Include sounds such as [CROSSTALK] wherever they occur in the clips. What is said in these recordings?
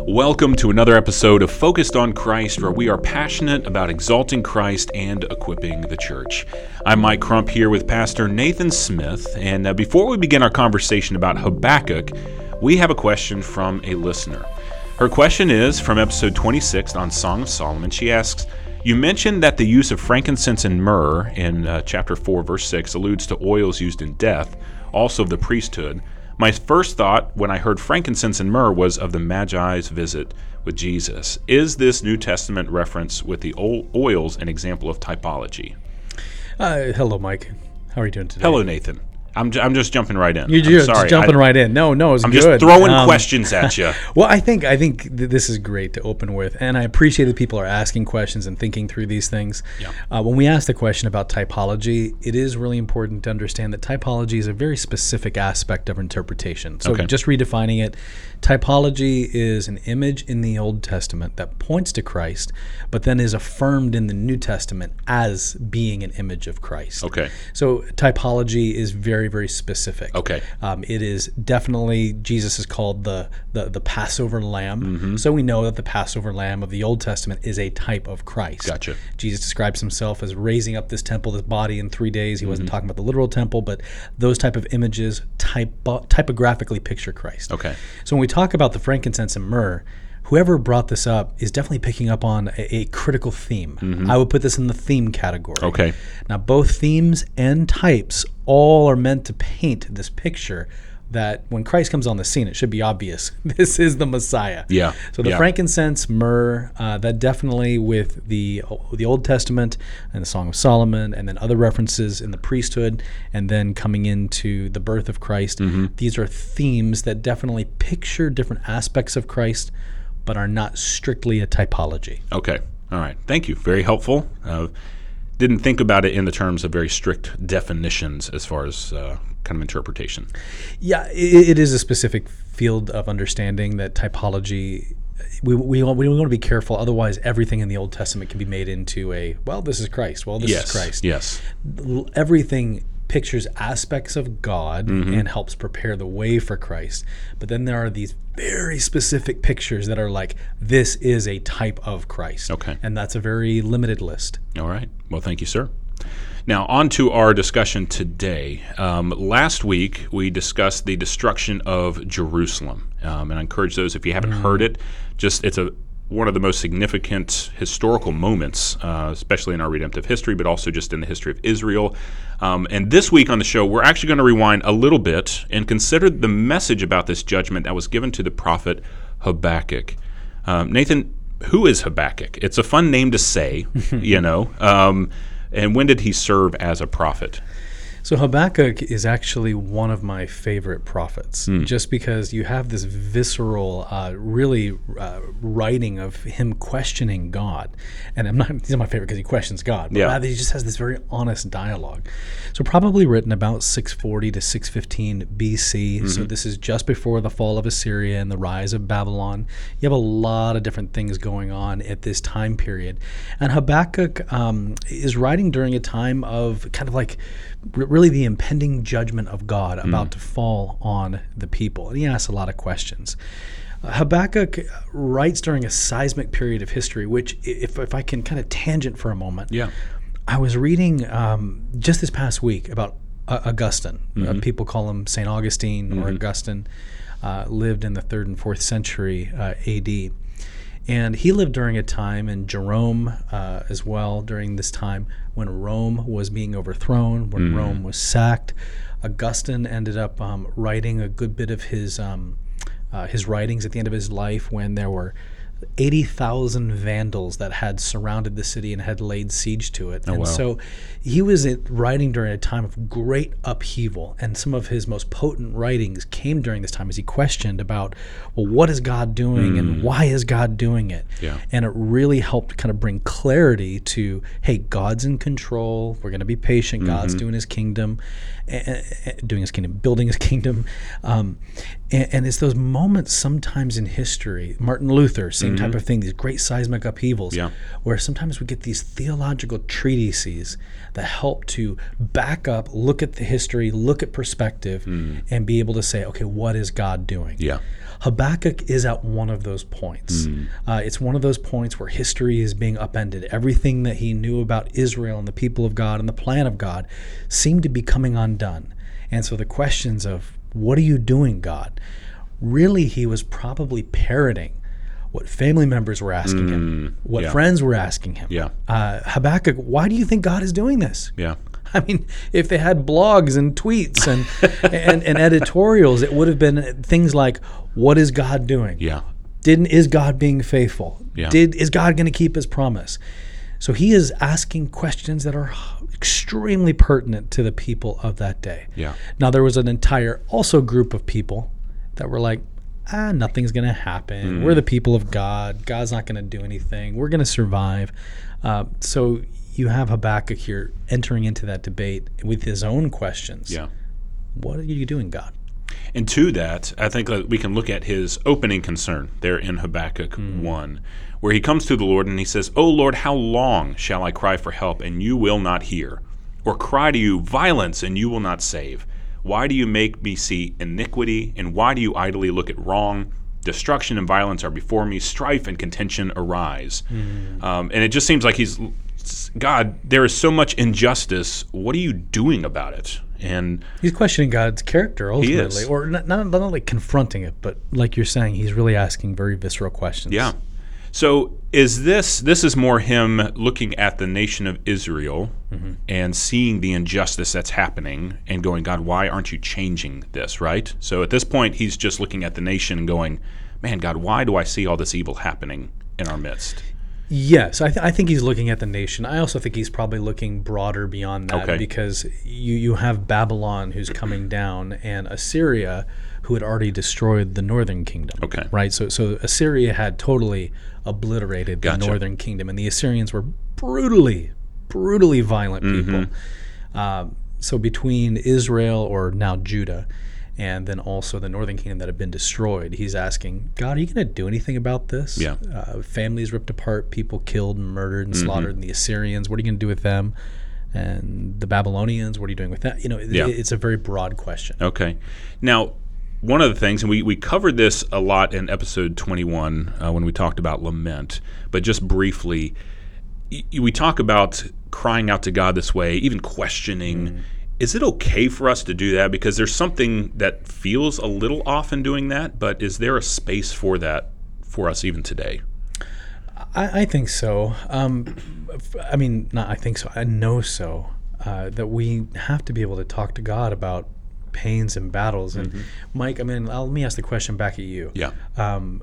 Welcome to another episode of Focused on Christ, where we are passionate about exalting Christ and equipping the church. I'm Mike Crump here with Pastor Nathan Smith, and uh, before we begin our conversation about Habakkuk, we have a question from a listener. Her question is from episode 26 on Song of Solomon. She asks, you mentioned that the use of frankincense and myrrh in uh, chapter 4, verse 6 alludes to oils used in death, also of the priesthood. My first thought when I heard frankincense and myrrh was of the Magi's visit with Jesus. Is this New Testament reference with the oils an example of typology? Uh, hello, Mike. How are you doing today? Hello, Nathan. I'm, j- I'm just jumping right in. You're just, sorry. jumping I, right in. No, no, it's good. I'm good. just throwing um, questions at [LAUGHS] you. well, I think I think th- this is great to open with, and I appreciate that people are asking questions and thinking through these things. Yeah. Uh, when we ask the question about typology, it is really important to understand that typology is a very specific aspect of interpretation. So, okay. just redefining it, typology is an image in the Old Testament that points to Christ, but then is affirmed in the New Testament as being an image of Christ. Okay. So, typology is very very very specific. Okay. Um, it is definitely Jesus is called the the, the Passover Lamb. Mm-hmm. So we know that the Passover Lamb of the Old Testament is a type of Christ. Gotcha. Jesus describes himself as raising up this temple, this body in three days. He mm-hmm. wasn't talking about the literal temple, but those type of images type typographically picture Christ. Okay. So when we talk about the frankincense and myrrh whoever brought this up is definitely picking up on a, a critical theme. Mm-hmm. I would put this in the theme category. Okay. Now, both themes and types all are meant to paint this picture that when Christ comes on the scene, it should be obvious [LAUGHS] this is the Messiah. Yeah. So the yeah. frankincense, myrrh, uh, that definitely with the the Old Testament and the Song of Solomon, and then other references in the priesthood, and then coming into the birth of Christ. Mm-hmm. These are themes that definitely picture different aspects of Christ but are not strictly a typology. Okay. All right. Thank you. Very helpful. Uh, didn't think about it in the terms of very strict definitions as far as uh, kind of interpretation. Yeah, it, it is a specific field of understanding that typology. We, we, we want to be careful. Otherwise, everything in the Old Testament can be made into a well, this is Christ. Well, this yes, is Christ. Yes. Everything pictures aspects of God mm-hmm. and helps prepare the way for Christ. But then there are these very specific pictures that are like, this is a type of Christ. Okay. And that's a very limited list. All right. Well, thank you, sir. Now, on to our discussion today. Um, last week, we discussed the destruction of Jerusalem. Um, and I encourage those, if you haven't mm. heard it, just it's a one of the most significant historical moments, uh, especially in our redemptive history, but also just in the history of Israel. Um, and this week on the show, we're actually going to rewind a little bit and consider the message about this judgment that was given to the prophet Habakkuk. Um, Nathan, who is Habakkuk? It's a fun name to say, [LAUGHS] you know. Um, and when did he serve as a prophet? So Habakkuk is actually one of my favorite prophets, mm. just because you have this visceral, uh, really uh, writing of him questioning God, and I'm not he's not my favorite because he questions God, but yeah. rather he just has this very honest dialogue. So probably written about 640 to 615 BC. Mm-hmm. So this is just before the fall of Assyria and the rise of Babylon. You have a lot of different things going on at this time period, and Habakkuk um, is writing during a time of kind of like really the impending judgment of God about mm. to fall on the people. And he asks a lot of questions. Uh, Habakkuk writes during a seismic period of history, which, if, if I can kind of tangent for a moment, yeah. I was reading um, just this past week about uh, Augustine. Uh, mm-hmm. Uh, people call him St. Augustine mm-hmm. or Augustine. Uh, lived in the third and fourth century uh, AD. And he lived during a time, and Jerome uh, as well, during this time when Rome was being overthrown, when mm. Rome was sacked. Augustine ended up um, writing a good bit of his um, uh, his writings at the end of his life when there were 80,000 vandals that had surrounded the city and had laid siege to it. Oh, and wow. so he was writing during a time of great upheaval. And some of his most potent writings came during this time as he questioned about, well, what is God doing mm. and why is God doing it? Yeah. And it really helped kind of bring clarity to, hey, God's in control. We're going to be patient. Mm-hmm. God's doing his kingdom, doing his kingdom, building his [LAUGHS] kingdom. Um, and, and, it's those moments sometimes in history. Martin Luther, St. same type mm-hmm. of thing, these great seismic upheavals, Yeah. where sometimes we get these theological treatises that help to back up, look at the history, look at perspective, mm. and be able to say, okay, what is God doing? Yeah. Habakkuk is at one of those points. Mm. Uh, it's one of those points where history is being upended. Everything that he knew about Israel and the people of God and the plan of God seemed to be coming undone. And so the questions of, what are you doing, God? Really, he was probably parroting what family members were asking him, what yeah. friends were asking him. Yeah. Uh, Habakkuk, why do you think God is doing this? Yeah. [LAUGHS] I mean, if they had blogs and tweets and, [LAUGHS] and, and editorials, it would have been things like, "What is God doing? Yeah. Didn't is God being faithful? Yeah. Did is God going to keep His promise?" So he is asking questions that are extremely pertinent to the people of that day. Yeah. Now there was an entire also group of people that were like, ah, nothing's going to happen. We're the people of God. God's not going to do anything. We're going to survive. Uh, so you have Habakkuk here entering into that debate with his own questions. Yeah. What are you doing, God? And to that, I think that we can look at his opening concern there in Habakkuk 1, where he comes to the Lord and he says, O Lord, how long shall I cry for help and you will not hear? Or cry to you violence and you will not save? Why do you make me see iniquity and why do you idly look at wrong? Destruction and violence are before me, strife and contention arise. Um, and it just seems like he's, God, there is so much injustice. What are you doing about it? And He's questioning God's character ultimately, or not, not, not like confronting it, but like you're saying, he's really asking very visceral questions. Yeah. So is this this is more him looking at the nation of Israel mm-hmm. and seeing the injustice that's happening and going, God, why aren't you changing this, right? So at this point he's just looking at the nation and going, Man, God, why do I see all this evil happening in our midst? Yes, I, th- I think he's looking at the nation. I also think he's probably looking broader beyond that Okay. because you, you have Babylon who's coming down and Assyria who had already destroyed the northern kingdom. Okay. Right? So, so Assyria had totally obliterated the Gotcha. northern kingdom, and the Assyrians were brutally, brutally violent Mm-hmm. people. Um, so between Israel or now Judah and then also the northern kingdom that had been destroyed, he's asking, God, are you going to do anything about this? Yeah. Uh, families ripped apart, people killed and murdered and slaughtered, and the Assyrians, what are you going to do with them? And the Babylonians, what are you doing with that? You know, Yeah. it's a very broad question. Okay. Now, one of the things, and we, we covered this a lot in episode 21 uh, when we talked about lament, but just briefly, y- we talk about crying out to God this way, even questioning. Is it okay for us to do that? Because there's something that feels a little off in doing that, but is there a space for that for us even today? I, I think so. Um, I mean, not I think so. I know so. Uh, that we have to be able to talk to God about pains and battles. And Mike, I mean, I'll, let me ask the question back at you. Yeah. Um,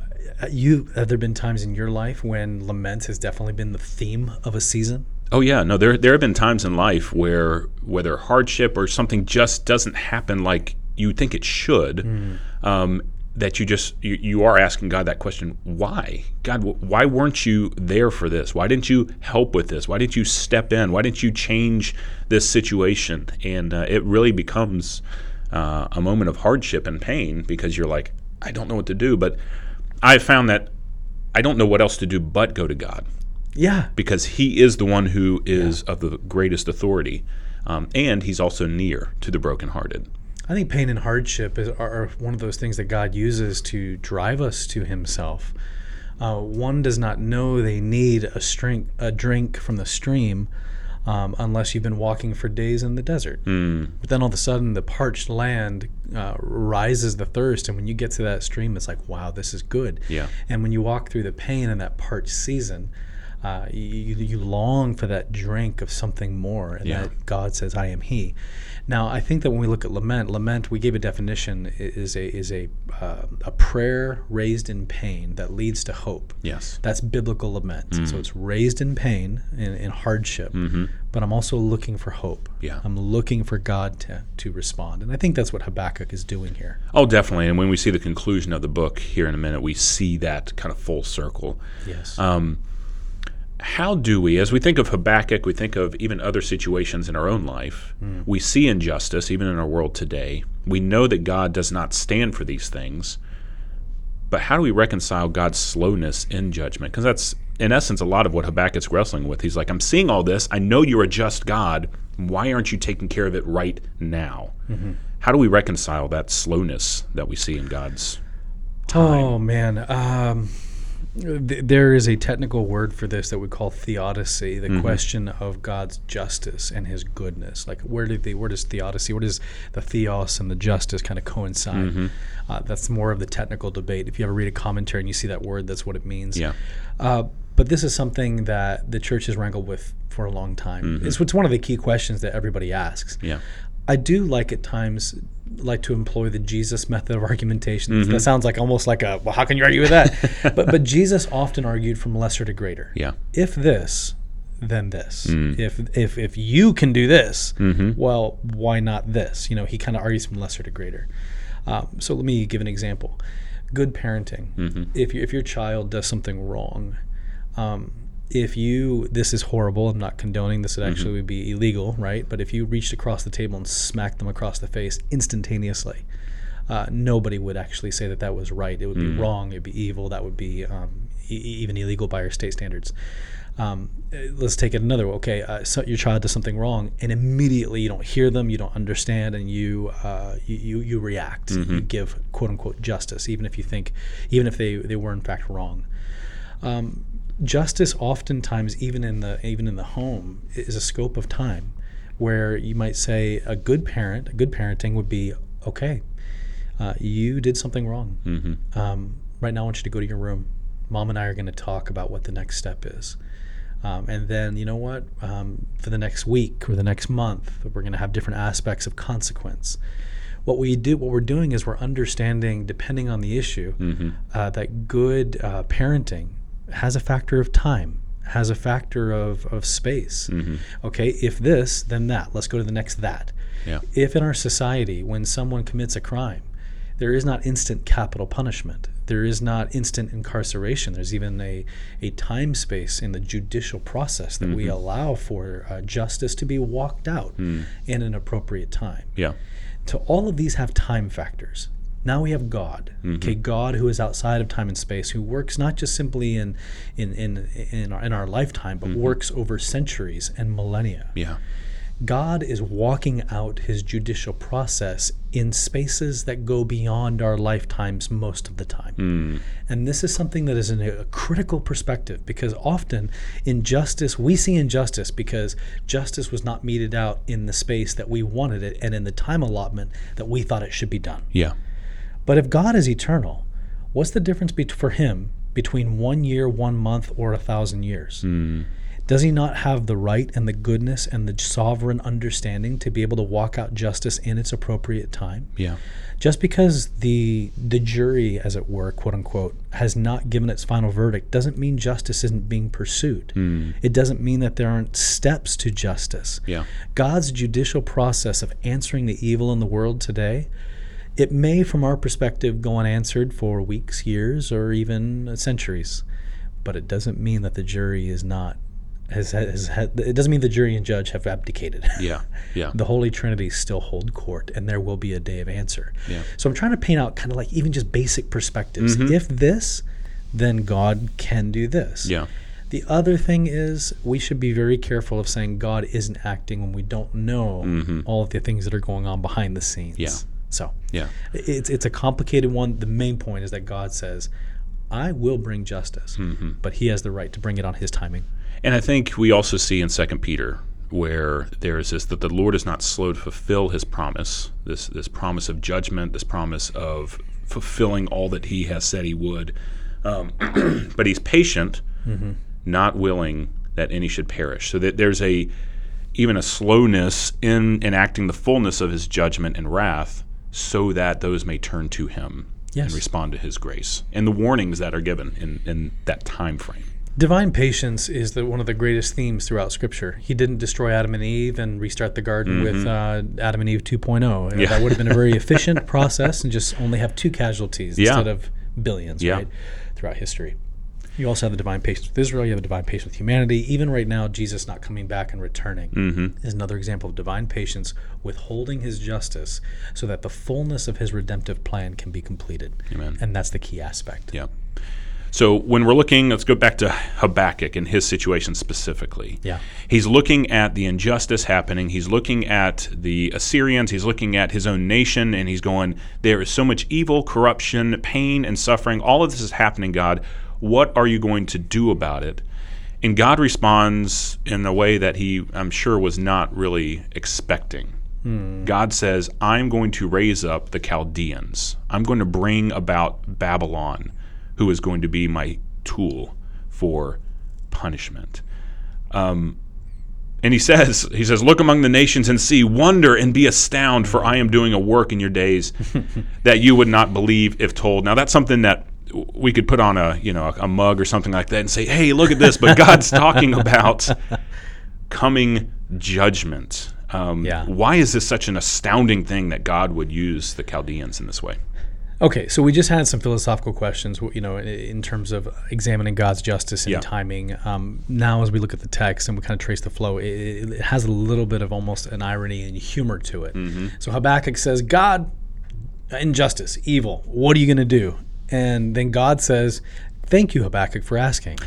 you have there been times in your life when lament has definitely been the theme of a season? Oh yeah, no. There there have been times in life where whether hardship or something just doesn't happen like you think it should, um, that you just you, you are asking God that question: Why, God? Why weren't you there for this? Why didn't you help with this? Why didn't you step in? Why didn't you change this situation? And uh, it really becomes uh, a moment of hardship and pain because you're like, I don't know what to do. But I've found that I don't know what else to do but go to God Yeah. because he is the one who is of the greatest authority. Um, and he's also near to the brokenhearted. I think pain and hardship is, are, are one of those things that God uses to drive us to Himself. Uh, one does not know they need a, string, a drink from the stream um, unless you've been walking for days in the desert. But then all of a sudden, the parched land uh, rises the thirst, and when you get to that stream, it's like, wow, this is good. Yeah. And when you walk through the pain in that parched season, uh, you, you you long for that drink of something more, and Yeah. that God says, "I am He." Now, I think that when we look at lament, lament, we gave a definition is a is a uh, a prayer raised in pain that leads to hope. Yes. That's biblical lament. So mm-hmm. it's raised in pain in, in hardship, mm-hmm. but I'm also looking for hope. Yeah. I'm looking for God to to respond, and I think that's what Habakkuk is doing here. Oh, definitely. And when we see the conclusion of the book here in a minute, we see that kind of full circle. Yes. Um, How do we, as we think of Habakkuk, we think of even other situations in our own life, we see injustice even in our world today. We know that God does not stand for these things. But how do we reconcile God's slowness in judgment? Because that's, in essence, a lot of what Habakkuk's wrestling with. He's like, I'm seeing all this. I know you're a just God. Why aren't you taking care of it right now? Mm-hmm. How do we reconcile that slowness that we see in God's time? Oh, man. Um, th- there is a technical word for this that we call theodicy, the question of God's justice and his goodness. Like, where did the where does theodicy, where does the theos and the justice kind of coincide? Uh, that's more of the technical debate. If you ever read a commentary and you see that word, that's what it means. Yeah. Uh, but this is something that the church has wrangled with for a long time. It's, it's one of the key questions that everybody asks. Yeah. I do like at times like to employ the Jesus method of argumentation. That sounds like almost like a well, how can you argue with that? [LAUGHS] but but Jesus often argued from lesser to greater. Yeah. If this, then this. If if if you can do this, well, why not this? You know, he kind of argues from lesser to greater. Um, so let me give an example. Good parenting. If you, if your child does something wrong, um, if you this is horrible i'm not condoning this would actually would be illegal right? But if you reached across the table and smacked them across the face instantaneously uh, nobody would actually say that that was right. It would be wrong it would be evil that would be um, e- even illegal by our state standards. Um, uh, let's take it another way. Okay uh, so your child does something wrong and immediately you don't hear them you don't understand and you uh, you, you, you react you give quote unquote justice even if you think even if they, they were in fact wrong. Um, justice oftentimes even in the even in the home is a scope of time where you might say a good parent a good parenting would be okay uh, you did something wrong. Um, right now i want you to go to your room. Mom and i are going to talk about what the next step is. Um, and then you know what? Um, for the next week or the next month we're going to have different aspects of consequence. What we do what we're doing is we're understanding depending on the issue uh, that good uh, parenting has a factor of time has a factor of, of space. Mm-hmm. Okay if this then that. Let's go to the next that. Yeah. if in our society when someone commits a crime there is not instant capital punishment. There is not instant incarceration. There's even a, a time space in the judicial process that we mm-hmm. allow for uh, justice to be walked out mm. in an appropriate time. Yeah. so all of these have time factors. Now we have God, mm-hmm. okay, God who is outside of time and space, who works not just simply in in in in our, in our lifetime, but mm-hmm. works over centuries and millennia. Yeah. God is walking out his judicial process in spaces that go beyond our lifetimes most of the time. Mm. And this is something that is in a critical perspective because often injustice, we see injustice because justice was not meted out in the space that we wanted it and in the time allotment that we thought it should be done. Yeah. But if God is eternal, what's the difference bet for him between one year, one month, or a thousand years? Hmm. Does he not have the right and the goodness and the sovereign understanding to be able to walk out justice in its appropriate time? Yeah. Just because the the jury, as it were, quote unquote, has not given its final verdict doesn't mean justice isn't being pursued. Hmm. It doesn't mean that there aren't steps to justice. Yeah. God's judicial process of answering the evil in the world today, it may, from our perspective, go unanswered for weeks, years, or even centuries. But it doesn't mean that the jury is not has, has, has it doesn't mean the jury and judge have abdicated. [LAUGHS] Yeah. Yeah. the Holy Trinity still hold court, and there will be a day of answer. Yeah. So I'm trying to paint out kind of like even just basic perspectives. Mm-hmm. If this, then God can do this. Yeah. The other thing is we should be very careful of saying God isn't acting when we don't know mm-hmm. all of the things that are going on behind the scenes. Yeah. So Yeah. it's it's a complicated one. The main point is that God says, "I will bring justice," but He has the right to bring it on His timing. And I think we also see in Second Peter where there is this that the Lord is not slow to fulfill his promise, this this promise of judgment, this promise of fulfilling all that he has said he would. Um, [CLEARS THROAT] but he's patient, not willing that any should perish. So that there's a even a slowness in enacting the fullness of his judgment and wrath so that those may turn to him Yes. and respond to his grace and the warnings that are given in, in that time frame. Divine patience is the, one of the greatest themes throughout Scripture. He didn't destroy Adam and Eve and restart the garden with uh, Adam and Eve 2.0. Mm-hmm. Yeah. That would have been a very [LAUGHS] efficient process and just only have two casualties Yeah. instead of billions, Yeah. right, throughout history. You also have the divine patience with Israel. You have the divine patience with humanity. Even right now, Jesus not coming back and returning Mm-hmm. is another example of divine patience withholding his justice so that the fullness of his redemptive plan can be completed. Amen. And that's the key aspect. Yeah. So when we're looking, let's go back to Habakkuk and his situation specifically. Yeah. He's looking at the injustice happening. He's looking at the Assyrians. He's looking at his own nation, and he's going, There is so much evil, corruption, pain, and suffering. All of this is happening, God. What are you going to do about it? And God responds in a way that he, I'm sure, was not really expecting. God says, I'm going to raise up the Chaldeans. I'm going to bring about Babylon, who is going to be my tool for punishment. Um, and he [LAUGHS] says, he says, look among the nations and see, wonder and be astounded, for I am doing a work in your days [LAUGHS] that you would not believe if told. Now that's something that we could put on a you know a mug or something like that and say, hey, look at this. But God's [LAUGHS] talking about coming judgment. Um, Yeah. Why is this such an astounding thing that God would use the Chaldeans in this way? Okay, so we just had some philosophical questions, you know, in terms of examining God's justice and Yeah. timing. Um, now, as we look at the text and we kind of trace the flow, it, it has a little bit of almost an irony and humor to it. So Habakkuk says, God, injustice, evil, what are you going to do? And then God says, Thank you, Habakkuk, for asking.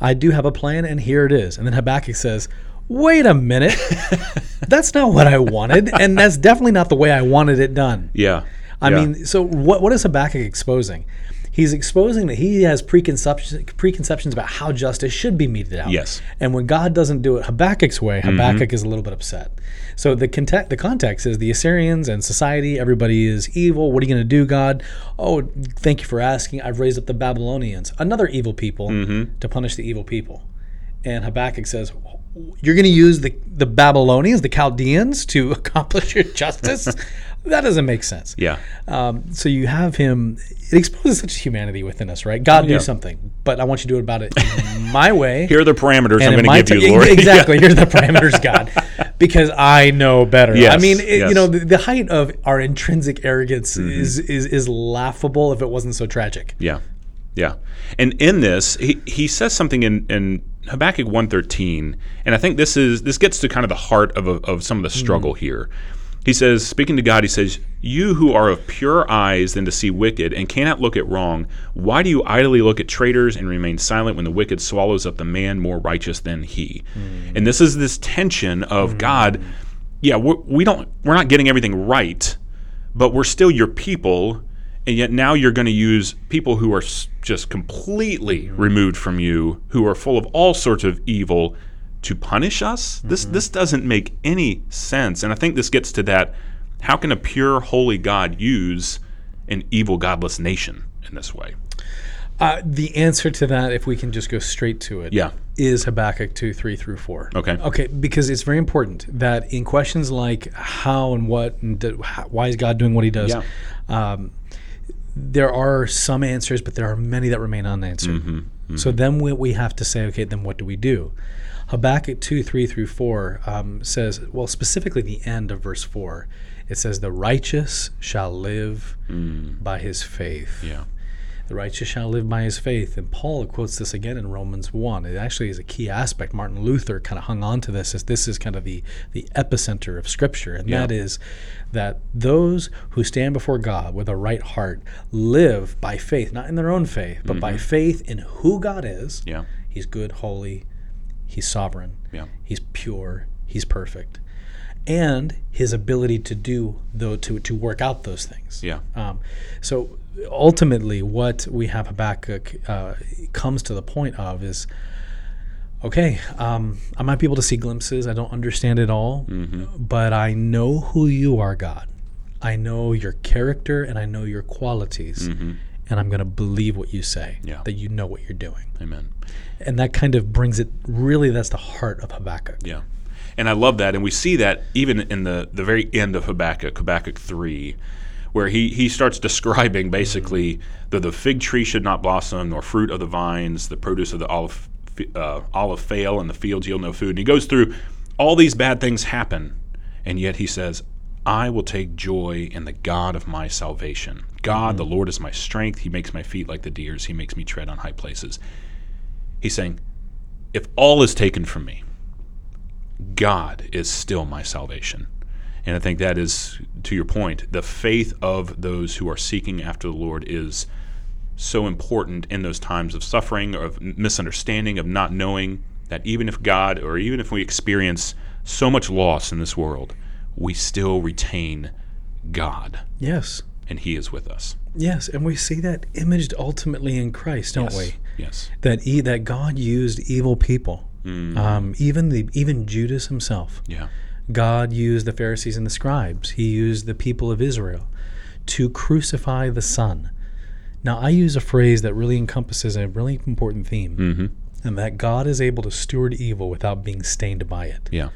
I do have a plan, and here it is. And then Habakkuk says, Wait a minute. [LAUGHS] that's not what I wanted. And that's definitely not the way I wanted it done. Yeah. I Yeah. mean, so what what is Habakkuk exposing? He's exposing that he has preconceptions preconceptions about how justice should be meted out. Yes. And when God doesn't do it Habakkuk's way, mm-hmm. Habakkuk is a little bit upset. So the context the context is the Assyrians and society, everybody is evil. What are you going to do, God? Oh, thank you for asking. I've raised up the Babylonians, another evil people, mm-hmm. to punish the evil people. And Habakkuk says, You're going to use the, the Babylonians, the Chaldeans, to [LAUGHS] accomplish your justice? That doesn't make sense. yeah. Um, so you have him. It exposes such humanity within us, right? God, Yeah. do something, but I want you to do it about it [LAUGHS] my way. Here are the parameters I'm going to give ti- you, Lord. [LAUGHS] Exactly. Here's the [LAUGHS] parameters, God, because I know better. I mean, it, yes. you know, the, the height of our intrinsic arrogance Mm-hmm. is, is is laughable if it wasn't so tragic. Yeah, yeah. And in this, he, he says something in, in Habakkuk 1:13, and I think this is this gets to kind of the heart of, a, of some of the struggle here. He says, speaking to God, he says, "You who are of pure eyes than to see wicked and cannot look at wrong, why do you idly look at traitors and remain silent when the wicked swallows up the man more righteous than he?" Mm. And this is this tension of mm. God. Yeah, we're, we don't we're not getting everything right, but we're still your people and yet now you're going to use people who are just completely mm. removed from you who are full of all sorts of evil to punish us this this doesn't make any sense and i think this gets to that how can a pure holy god use an evil godless nation in this way Uh, the answer to that, if we can just go straight to it, Yeah. is Habakkuk two, three through four. Okay. Okay, because it's very important that in questions like how and what and do- how, why is God doing what He does, Yeah. um, there are some answers, but there are many that remain unanswered. Mm-hmm. So then we, we have to say, okay, then what do we do? Habakkuk 2, 3 through 4 um, says, well, specifically the end of verse 4, it says, The righteous shall live by his faith. yeah The righteous shall live by his faith. And Paul quotes this again in Romans 1. It actually is a key aspect. Martin Luther kind of hung on to this as this is kind of the, the epicenter of Scripture. And Yeah. that is that those who stand before God with a right heart live by faith, not in their own faith, but by faith in who God is. Mm-hmm. yeah He's good, holy, he's sovereign, yeah he's pure, he's perfect. And his ability to do though to to work out those things. yeah Um, so ultimately, what we have Habakkuk uh, comes to the point of is okay, um, I might be able to see glimpses. I don't understand it all, but I know who you are, God. I know your character and I know your qualities. And I'm going to believe what you say, Yeah. that you know what you're doing. amen And that kind of brings it, really, that's the heart of Habakkuk. Yeah. And I love that. And we see that even in the, the very end of Habakkuk, Habakkuk 3, where he, he starts describing basically that the fig tree should not blossom, nor fruit of the vines, the produce of the olive, uh, olive fail, and the fields yield no food. And he goes through all these bad things happen. And yet he says, I will take joy in the God of my salvation. God, the mm-hmm. Lord, is my strength. He makes my feet like the deer's. He makes me tread on high places. He's saying, if all is taken from me, God is still my salvation. And I think that is, to your point, the faith of those who are seeking after the Lord is so important in those times of suffering, of misunderstanding, of not knowing that even if God, or even if we experience so much loss in this world, we still retain God. Yes. And He is with us. Yes, and we see that imaged ultimately in Christ, don't yes. we? Yes. That e- that God used evil people, mm. um, even the even Judas himself. Yeah. God used the Pharisees and the scribes. He used the people of Israel to crucify the Son. Now, I use a phrase that really encompasses a really important theme, mm-hmm. and that God is able to steward evil without being stained by it. Yeah.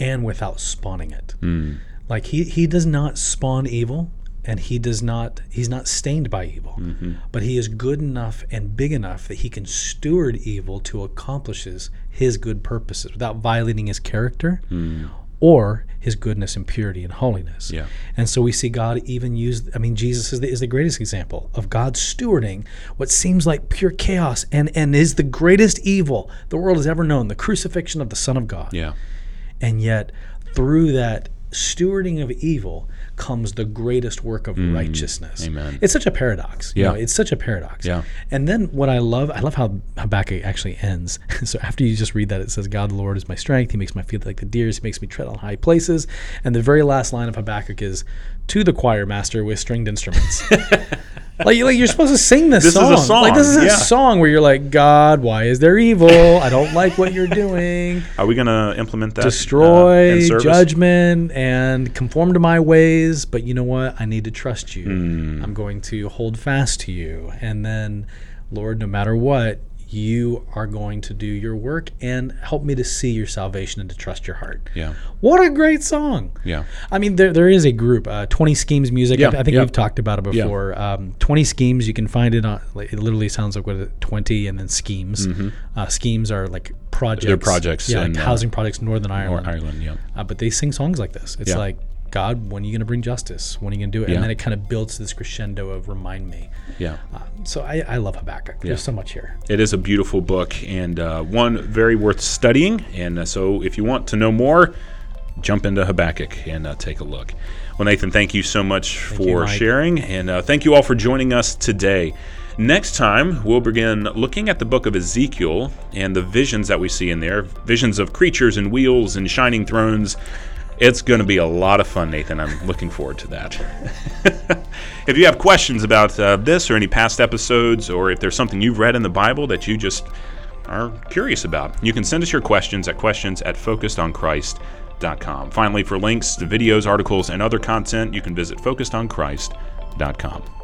And without spawning it. Mm. Like he, he does not spawn evil and he does not he's not stained by evil mm-hmm. but he is good enough and big enough that he can steward evil to accomplish his, his good purposes without violating his character mm. or his goodness and purity and holiness yeah. and so we see god even use i mean jesus is the, is the greatest example of god stewarding what seems like pure chaos and and is the greatest evil the world has ever known the crucifixion of the son of god yeah and yet through that stewarding of evil comes the greatest work of mm, righteousness. Amen. It's such a paradox. Yeah. You know, it's such a paradox. Yeah. And then what I love, I love how Habakkuk actually ends. [LAUGHS] so after you just read that, it says, God the Lord is my strength. He makes my feet like the deer's. He makes me tread on high places. And the very last line of Habakkuk is, to the choir master with stringed instruments. [LAUGHS] like, like you're supposed to sing this, this song. Is a song. Like this is yeah. a song where you're like, God, why is there evil? I don't like what you're doing. [LAUGHS] Are we going to implement that? Destroy uh, judgment and conform to my ways, but you know what? I need to trust you. Mm. I'm going to hold fast to you, and then, Lord, no matter what, you are going to do your work and help me to see your salvation and to trust your heart. Yeah. What a great song. Yeah. I mean, there, there is a group, uh, 20 Schemes Music. Yeah. I, I think yeah. we've talked about it before. Yeah. Um, 20 Schemes, you can find it on, like, it literally sounds like what is it, 20 and then Schemes. Mm-hmm. Uh, schemes are like projects. They're projects. Yeah, like housing projects Northern Ireland. Northern Ireland, yeah. Uh, but they sing songs like this. It's like, God, when are you going to bring justice? When are you going to do it? Yeah. And then it kind of builds to this crescendo of remind me. Yeah. Uh, so I, I love Habakkuk. Yeah. There's so much here. It is a beautiful book and uh, one very worth studying. And uh, so if you want to know more, jump into Habakkuk and uh, take a look. Well, Nathan, thank you so much Thank for Mike. sharing. And uh, thank you all for joining us today. Next time, we'll begin looking at the book of Ezekiel and the visions that we see in there visions of creatures and wheels and shining thrones. It's going to be a lot of fun, Nathan. I'm looking forward to that. [LAUGHS] if you have questions about uh, this or any past episodes, or if there's something you've read in the Bible that you just are curious about, you can send us your questions at questions at focusedonchrist.com. Finally, for links to videos, articles, and other content, you can visit focusedonchrist.com.